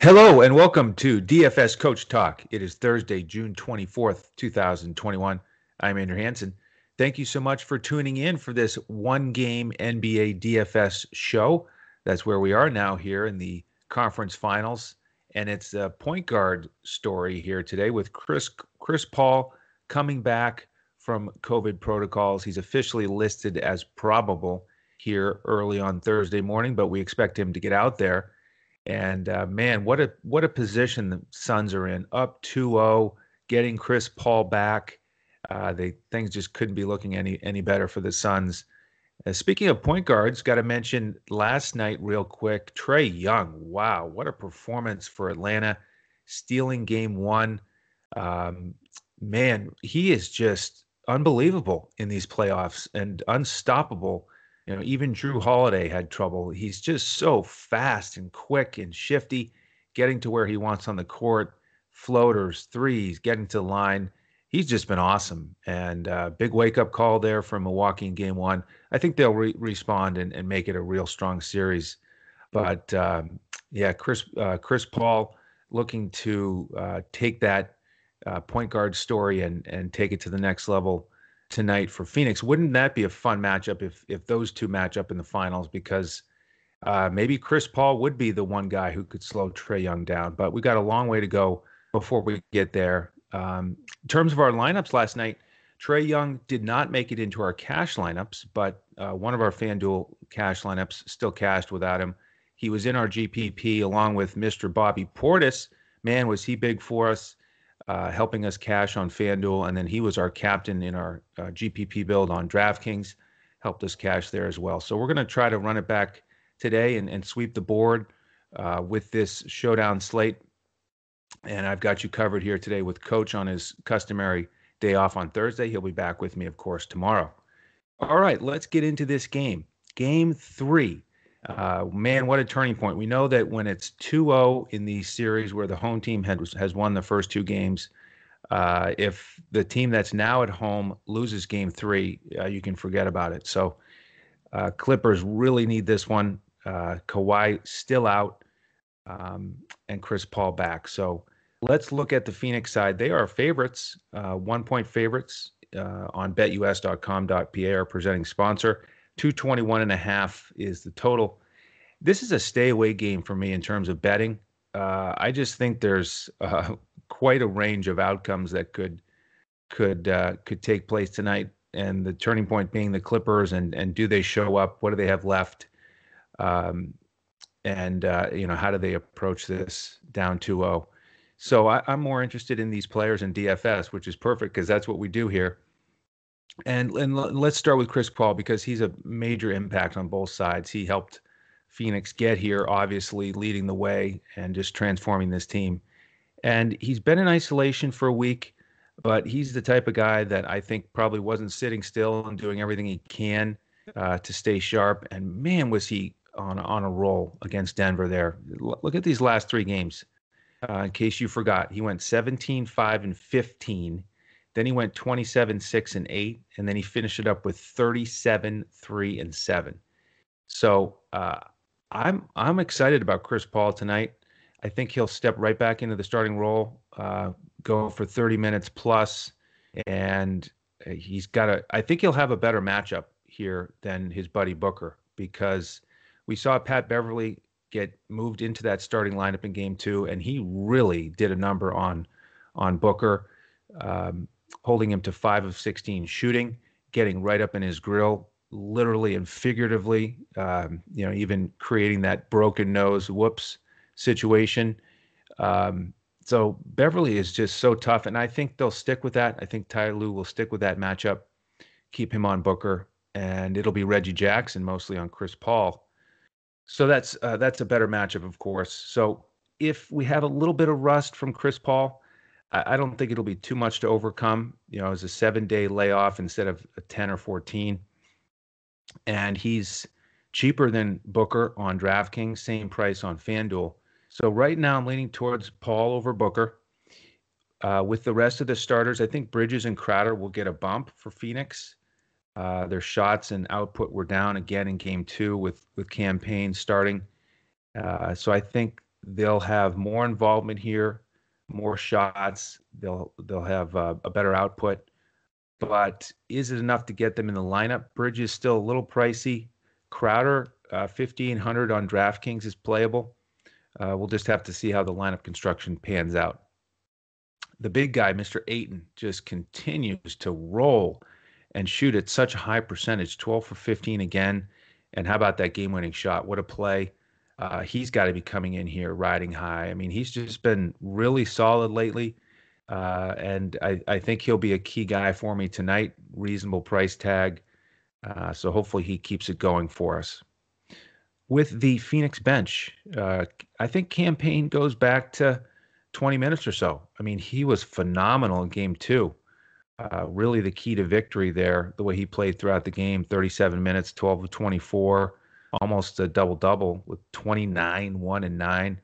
Hello and welcome to DFS Coach Talk. It is Thursday, June 24th, 2021. I'm Andrew Hanson. Thank you so much for tuning in for this one game NBA DFS show. That's where we are now here in the conference finals. And it's a point guard story here today with Chris Chris Paul coming back from COVID protocols. He's officially listed as probable here early on Thursday morning, but we expect him to get out there and uh, man, what a what a position the Suns are in, up 2-0, getting Chris Paul back. Uh, they things just couldn't be looking any any better for the Suns. Uh, speaking of point guards, got to mention last night real quick. Trae Young, wow, what a performance for Atlanta, stealing Game One. Um, man, he is just unbelievable in these playoffs and unstoppable you know, even Jrue Holiday had trouble. He's just so fast and quick and shifty, getting to where he wants on the court, floaters, threes, getting to the line. He's just been awesome. And uh, big wake up call there from Milwaukee in game one. I think they'll re- respond and, and make it a real strong series. But um, yeah, Chris uh, Chris Paul looking to uh, take that uh, point guard story and and take it to the next level tonight for Phoenix. Wouldn't that be a fun matchup if if those two match up in the finals? Because uh, maybe Chris Paul would be the one guy who could slow Trae Young down. But we got a long way to go before we get there. Um, in terms of our lineups last night, Trae Young did not make it into our cash lineups, but uh, one of our FanDuel cash lineups still cashed without him. He was in our GPP along with Mr. Bobby Portis. Man, was he big for us uh, helping us cash on FanDuel. And then he was our captain in our uh, GPP build on DraftKings, helped us cash there as well. So we're going to try to run it back today and, and sweep the board uh, with this showdown slate. And I've got you covered here today with Coach on his customary day off on Thursday. He'll be back with me, of course, tomorrow. All right, let's get into this game. Game three uh, man, what a turning point. We know that when it's 2 0 in these series where the home team has, has won the first two games, uh, if the team that's now at home loses game three, uh, you can forget about it. So, uh, Clippers really need this one. Uh, Kawhi still out, um, and Chris Paul back. So, let's look at the Phoenix side. They are favorites, uh, one point favorites on betus.com.pa, our presenting sponsor. 221 and a half is the total. This is a stay away game for me in terms of betting. Uh, I just think there's uh, quite a range of outcomes that could could uh, could take place tonight, and the turning point being the Clippers and and do they show up? What do they have left? Um, and uh, you know how do they approach this down 2-0? So I, I'm more interested in these players in DFS, which is perfect because that's what we do here. And and let's start with Chris Paul because he's a major impact on both sides. He helped Phoenix get here, obviously leading the way and just transforming this team. And he's been in isolation for a week, but he's the type of guy that I think probably wasn't sitting still and doing everything he can uh, to stay sharp. And man, was he on on a roll against Denver there. Look at these last three games. Uh, in case you forgot, he went 17, 5, and 15 then he went 27, 6, and 8. And then he finished it up with 37, 3, and 7. So uh, I'm I'm excited about Chris Paul tonight. I think he'll step right back into the starting role, uh, go for 30 minutes plus, and he's got a. I think he'll have a better matchup here than his buddy Booker because we saw Pat Beverley get moved into that starting lineup in Game Two, and he really did a number on on Booker. Um, holding him to five of 16 shooting, getting right up in his grill, literally and figuratively, um, you know, even creating that broken nose whoops situation. Um, so Beverley is just so tough, and I think they'll stick with that. I think Ty Lue will stick with that matchup, keep him on Booker, and it'll be Reggie Jackson mostly on Chris Paul. So that's uh, that's a better matchup, of course. So if we have a little bit of rust from Chris Paul, I, don't think it'll be too much to overcome. You know, it's a seven day layoff instead of a 10 or 14. And he's cheaper than Booker on DraftKings, same price on FanDuel. So right now I'm leaning towards Paul over Booker. Uh, with the rest of the starters, I think Bridges and Crowder will get a bump for Phoenix. Uh, their shots and output were down again in game two with with Cam Payne starting. Uh, so I think they'll have more involvement here, more shots. They'll they'll have uh, a better output. But is it enough to get them in the lineup? Bridge is still a little pricey. Crowder, uh, 1500 on DraftKings is playable. Uh, we'll just have to see how the lineup construction pans out. The big guy, Mr. Ayton, just continues to roll and shoot at such a high percentage 12 for 15 again. And how about that game winning shot? What a play. Uh, he's got to be coming in here riding high. I mean, he's just been really solid lately. Uh, and I, I think he'll be a key guy for me tonight. Reasonable price tag. Uh, so hopefully he keeps it going for us. With the Phoenix bench, uh, I think Cam Payne goes back to 20 minutes or so. I mean, he was phenomenal in game two. Uh, really the key to victory there, the way he played throughout the game 37 minutes, 12 of 24, almost a double double with 29, 1 and 9.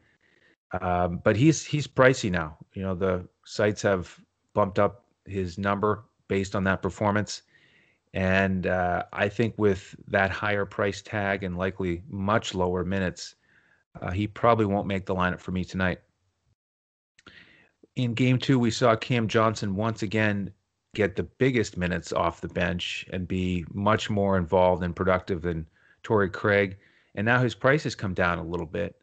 Um, but he's he's pricey now. You know, the sites have bumped up his number based on that performance. And uh, I think with that higher price tag and likely much lower minutes, uh, he probably won't make the lineup for me tonight. In game two, we saw Cam Johnson once again get the biggest minutes off the bench and be much more involved and productive than Torrey Craig. And now his price has come down a little bit.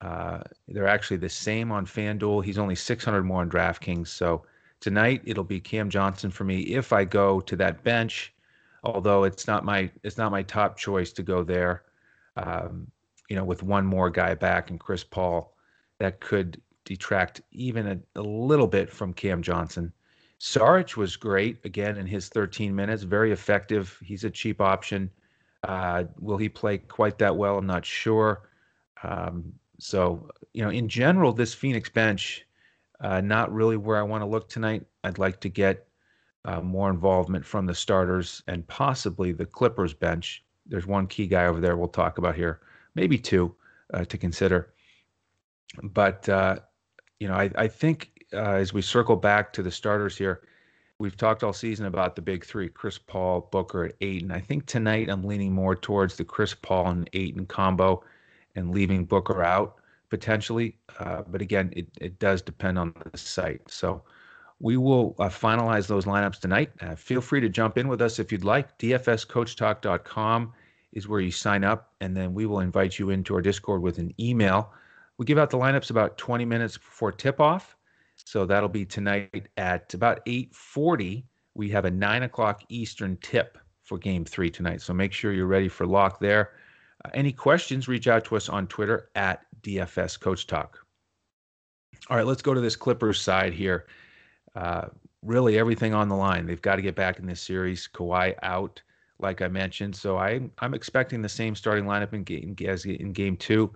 Uh, they're actually the same on FanDuel. He's only 600 more on DraftKings. So tonight it'll be Cam Johnson for me if I go to that bench. Although it's not my it's not my top choice to go there. Um, you know, with one more guy back and Chris Paul, that could detract even a, a little bit from Cam Johnson. Saric was great again in his 13 minutes, very effective. He's a cheap option. Uh, will he play quite that well? I'm not sure. Um, so, you know, in general, this Phoenix bench, uh, not really where I want to look tonight. I'd like to get uh, more involvement from the starters and possibly the Clippers bench. There's one key guy over there we'll talk about here, maybe two uh, to consider. But, uh, you know, I, I think as we circle back to the starters here, we've talked all season about the big three Chris Paul, Booker, and Ayton. I think tonight I'm leaning more towards the Chris Paul and Ayton combo and leaving Booker out potentially. Uh, but again, it, it does depend on the site. So we will uh, finalize those lineups tonight. Uh, feel free to jump in with us if you'd like. DFSCoachTalk.com is where you sign up, and then we will invite you into our Discord with an email. We give out the lineups about 20 minutes before tip off. So that'll be tonight at about 8:40. We have a nine o'clock Eastern tip for Game Three tonight. So make sure you're ready for lock there. Uh, any questions, reach out to us on Twitter at DFS Coach Talk. All right, let's go to this Clippers side here. Uh, really, everything on the line. They've got to get back in this series. Kawhi out, like I mentioned. So I, I'm expecting the same starting lineup in game in game two.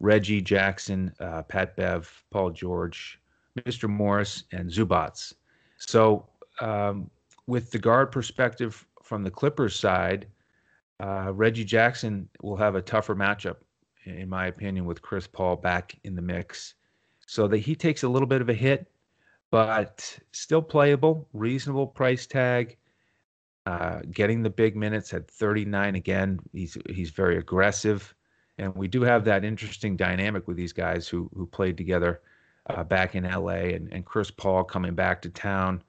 Reggie Jackson, uh, Pat Bev, Paul George, Mr. Morris, and Zubac. So um, with the guard perspective from the Clippers side, uh, Reggie Jackson will have a tougher matchup, in my opinion, with Chris Paul back in the mix. So that he takes a little bit of a hit, but still playable, reasonable price tag. Uh, getting the big minutes at 39 again. He's he's very aggressive, and we do have that interesting dynamic with these guys who who played together uh, back in LA, and, and Chris Paul coming back to town.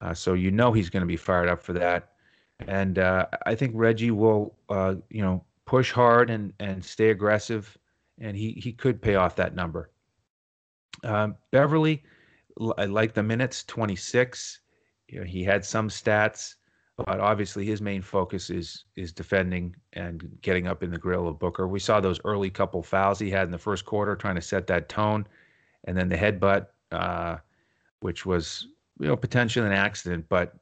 Uh, so you know he's going to be fired up for that and uh, I think Reggie will, uh, you know, push hard and and stay aggressive, and he he could pay off that number. Um, Beverley, I like the minutes, 26. You know, he had some stats, but obviously his main focus is is defending and getting up in the grill of Booker. We saw those early couple fouls he had in the first quarter, trying to set that tone, and then the headbutt, uh, which was you know potentially an accident, but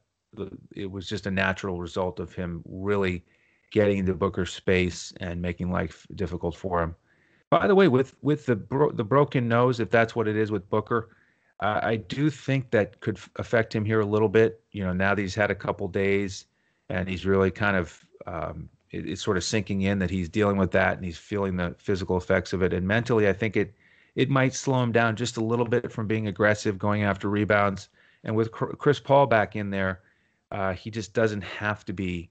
it was just a natural result of him really getting into Booker's space and making life difficult for him. By the way, with with the bro- the broken nose, if that's what it is with Booker, uh, I do think that could affect him here a little bit. You know, now that he's had a couple days and he's really kind of um, it, it's sort of sinking in that he's dealing with that and he's feeling the physical effects of it. And mentally, I think it it might slow him down just a little bit from being aggressive, going after rebounds. And with Chris Paul back in there, uh, he just doesn't have to be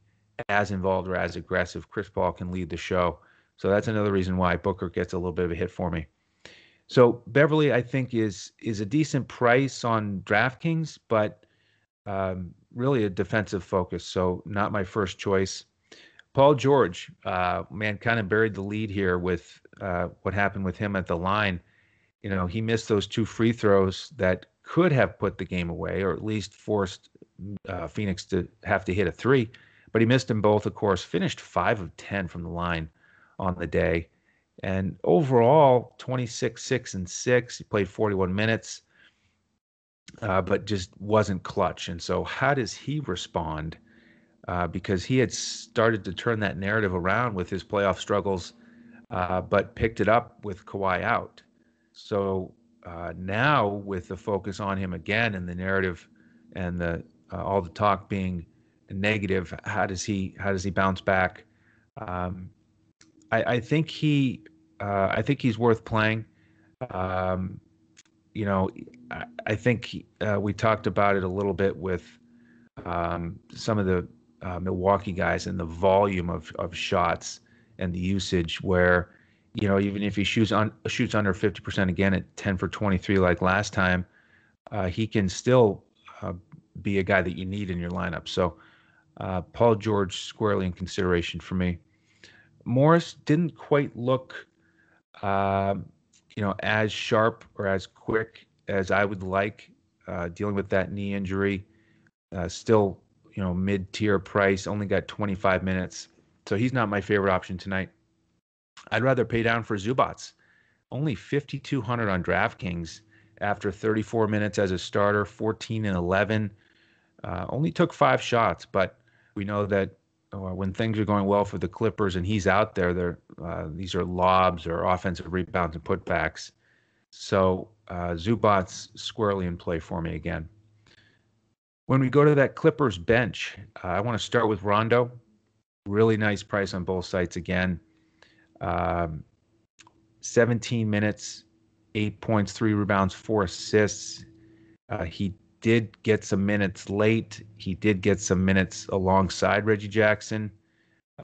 as involved or as aggressive. Chris Paul can lead the show. So that's another reason why Booker gets a little bit of a hit for me. So Beverley, I think, is is a decent price on DraftKings, but um, really a defensive focus. So not my first choice. Paul George, uh, man, kind of buried the lead here with uh, what happened with him at the line. You know, he missed those two free throws that could have put the game away, or at least forced uh, Phoenix to have to hit a three. But he missed them both. Of course, finished five of ten from the line on the day, and overall 26, six and six. He played 41 minutes, uh, but just wasn't clutch. And so, how does he respond? uh, because he had started to turn that narrative around with his playoff struggles, uh, but picked it up with Kawhi out. So uh, now, with the focus on him again and the narrative and the uh, all the talk being negative, how does he how does he bounce back? Um, I, I, think he uh, I think he's worth playing. Um, you know, I, I think uh, we talked about it a little bit with um, some of the uh, Milwaukee guys and the volume of, of shots and the usage where, you know, even if he shoots on shoots under 50% again at 10 for 23 like last time, uh, he can still uh, be a guy that you need in your lineup. So uh, Paul George squarely in consideration for me. Morris didn't quite look, um, you know, as sharp or as quick as I would like uh, dealing with that knee injury. Uh, still you know mid-tier price. Only got 25 minutes, so he's not my favorite option tonight. I'd rather pay down for Zubac. Only 5,200 on DraftKings after 34 minutes as a starter, 14 and 11. Uh, only took five shots, but we know that uh, when things are going well for the Clippers and he's out there, uh, these are lobs or offensive rebounds and putbacks. So uh, Zubac squarely in play for me again. When we go to that Clippers bench, uh, I want to start with Rondo. Really nice price on both sites again. Um, 17 minutes, eight points, three rebounds, four assists. Uh, he did get some minutes late. He did get some minutes alongside Reggie Jackson.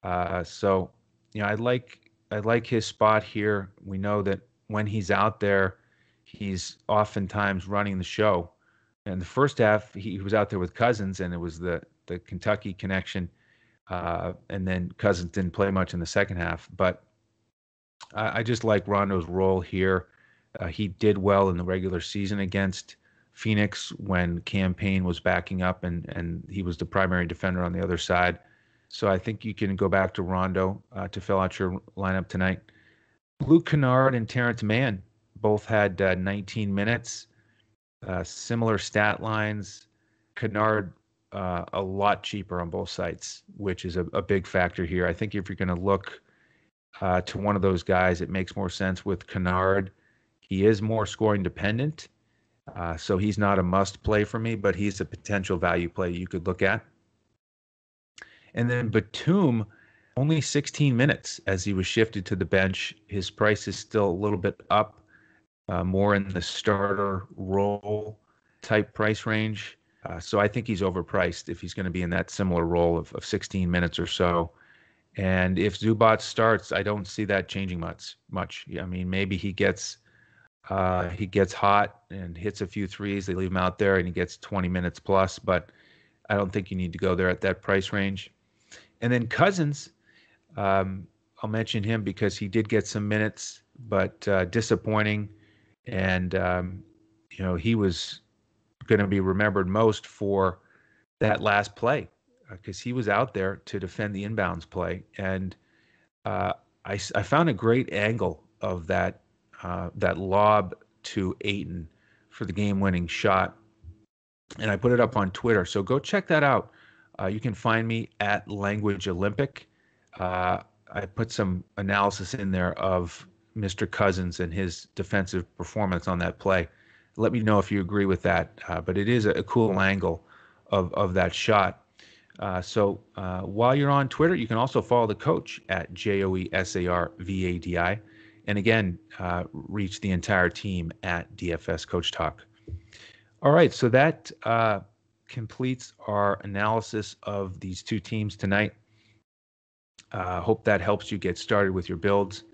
Uh, so, you know, I like I like his spot here. We know that when he's out there, he's oftentimes running the show. And the first half, he was out there with Cousins, and it was the the Kentucky connection. Uh, and then Cousins didn't play much in the second half. But I, I just like Rondo's role here. Uh, he did well in the regular season against Phoenix when Cam Payne was backing up, and and he was the primary defender on the other side. So I think you can go back to Rondo uh, to fill out your lineup tonight. Luke Kennard and Terance Mann both had uh, 19 minutes uh, similar stat lines. Kennard uh, a lot cheaper on both sites, which is a, a big factor here. I think if you're going to look uh, to one of those guys, it makes more sense with Kennard. He is more scoring dependent, uh, so he's not a must play for me, but he's a potential value play you could look at. And then Batum, only 16 minutes as he was shifted to the bench. His price is still a little bit up uh, more in the starter role type price range. Uh, so I think he's overpriced if he's going to be in that similar role of, of 16 minutes or so. And if Zubac starts, I don't see that changing much. Much. I mean, maybe he gets uh, he gets hot and hits a few threes. They leave him out there, and he gets 20 minutes plus. But I don't think you need to go there at that price range. And then Cousins, um, I'll mention him because he did get some minutes, but uh, disappointing and um, you know he was going to be remembered most for that last play because uh, he was out there to defend the inbounds play, and uh, I, I found a great angle of that uh, that lob to Ayton for the game-winning shot, and I put it up on Twitter. So go check that out. Uh, you can find me at Language Olympic. Uh, I put some analysis in there of Mr. Cousins and his defensive performance on that play. Let me know if you agree with that. Uh, but it is a, a, cool angle of, of that shot. Uh, so uh, while you're on Twitter, you can also follow the coach at J O E S A R V A D I. And again, uh, reach the entire team at DFS Coach Talk. All right, so that uh, completes our analysis of these two teams tonight. Uh, hope that helps you get started with your builds.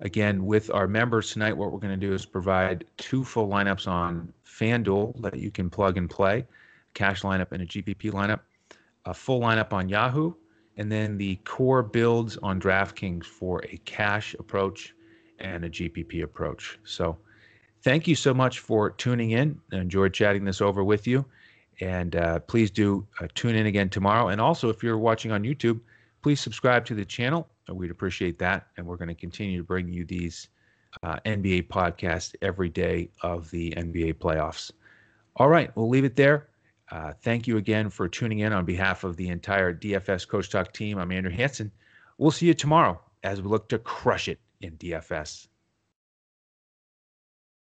Again, with our members tonight, what we're going to do is provide two full lineups on FanDuel that you can plug and play, cash lineup and a GPP lineup, a full lineup on Yahoo, and then the core builds on DraftKings for a cash approach and a GPP approach. So, thank you so much for tuning in. I enjoyed chatting this over with you. And uh, please do uh, tune in again tomorrow. And also, if you're watching on YouTube, please subscribe to the channel. We'd appreciate that. And we're going to continue to bring you these uh, NBA podcasts every day of the NBA playoffs. All right, we'll leave it there. Uh, thank you again for tuning in on behalf of the entire DFS Coach Talk team. I'm Andrew Hanson. We'll see you tomorrow as we look to crush it in DFS.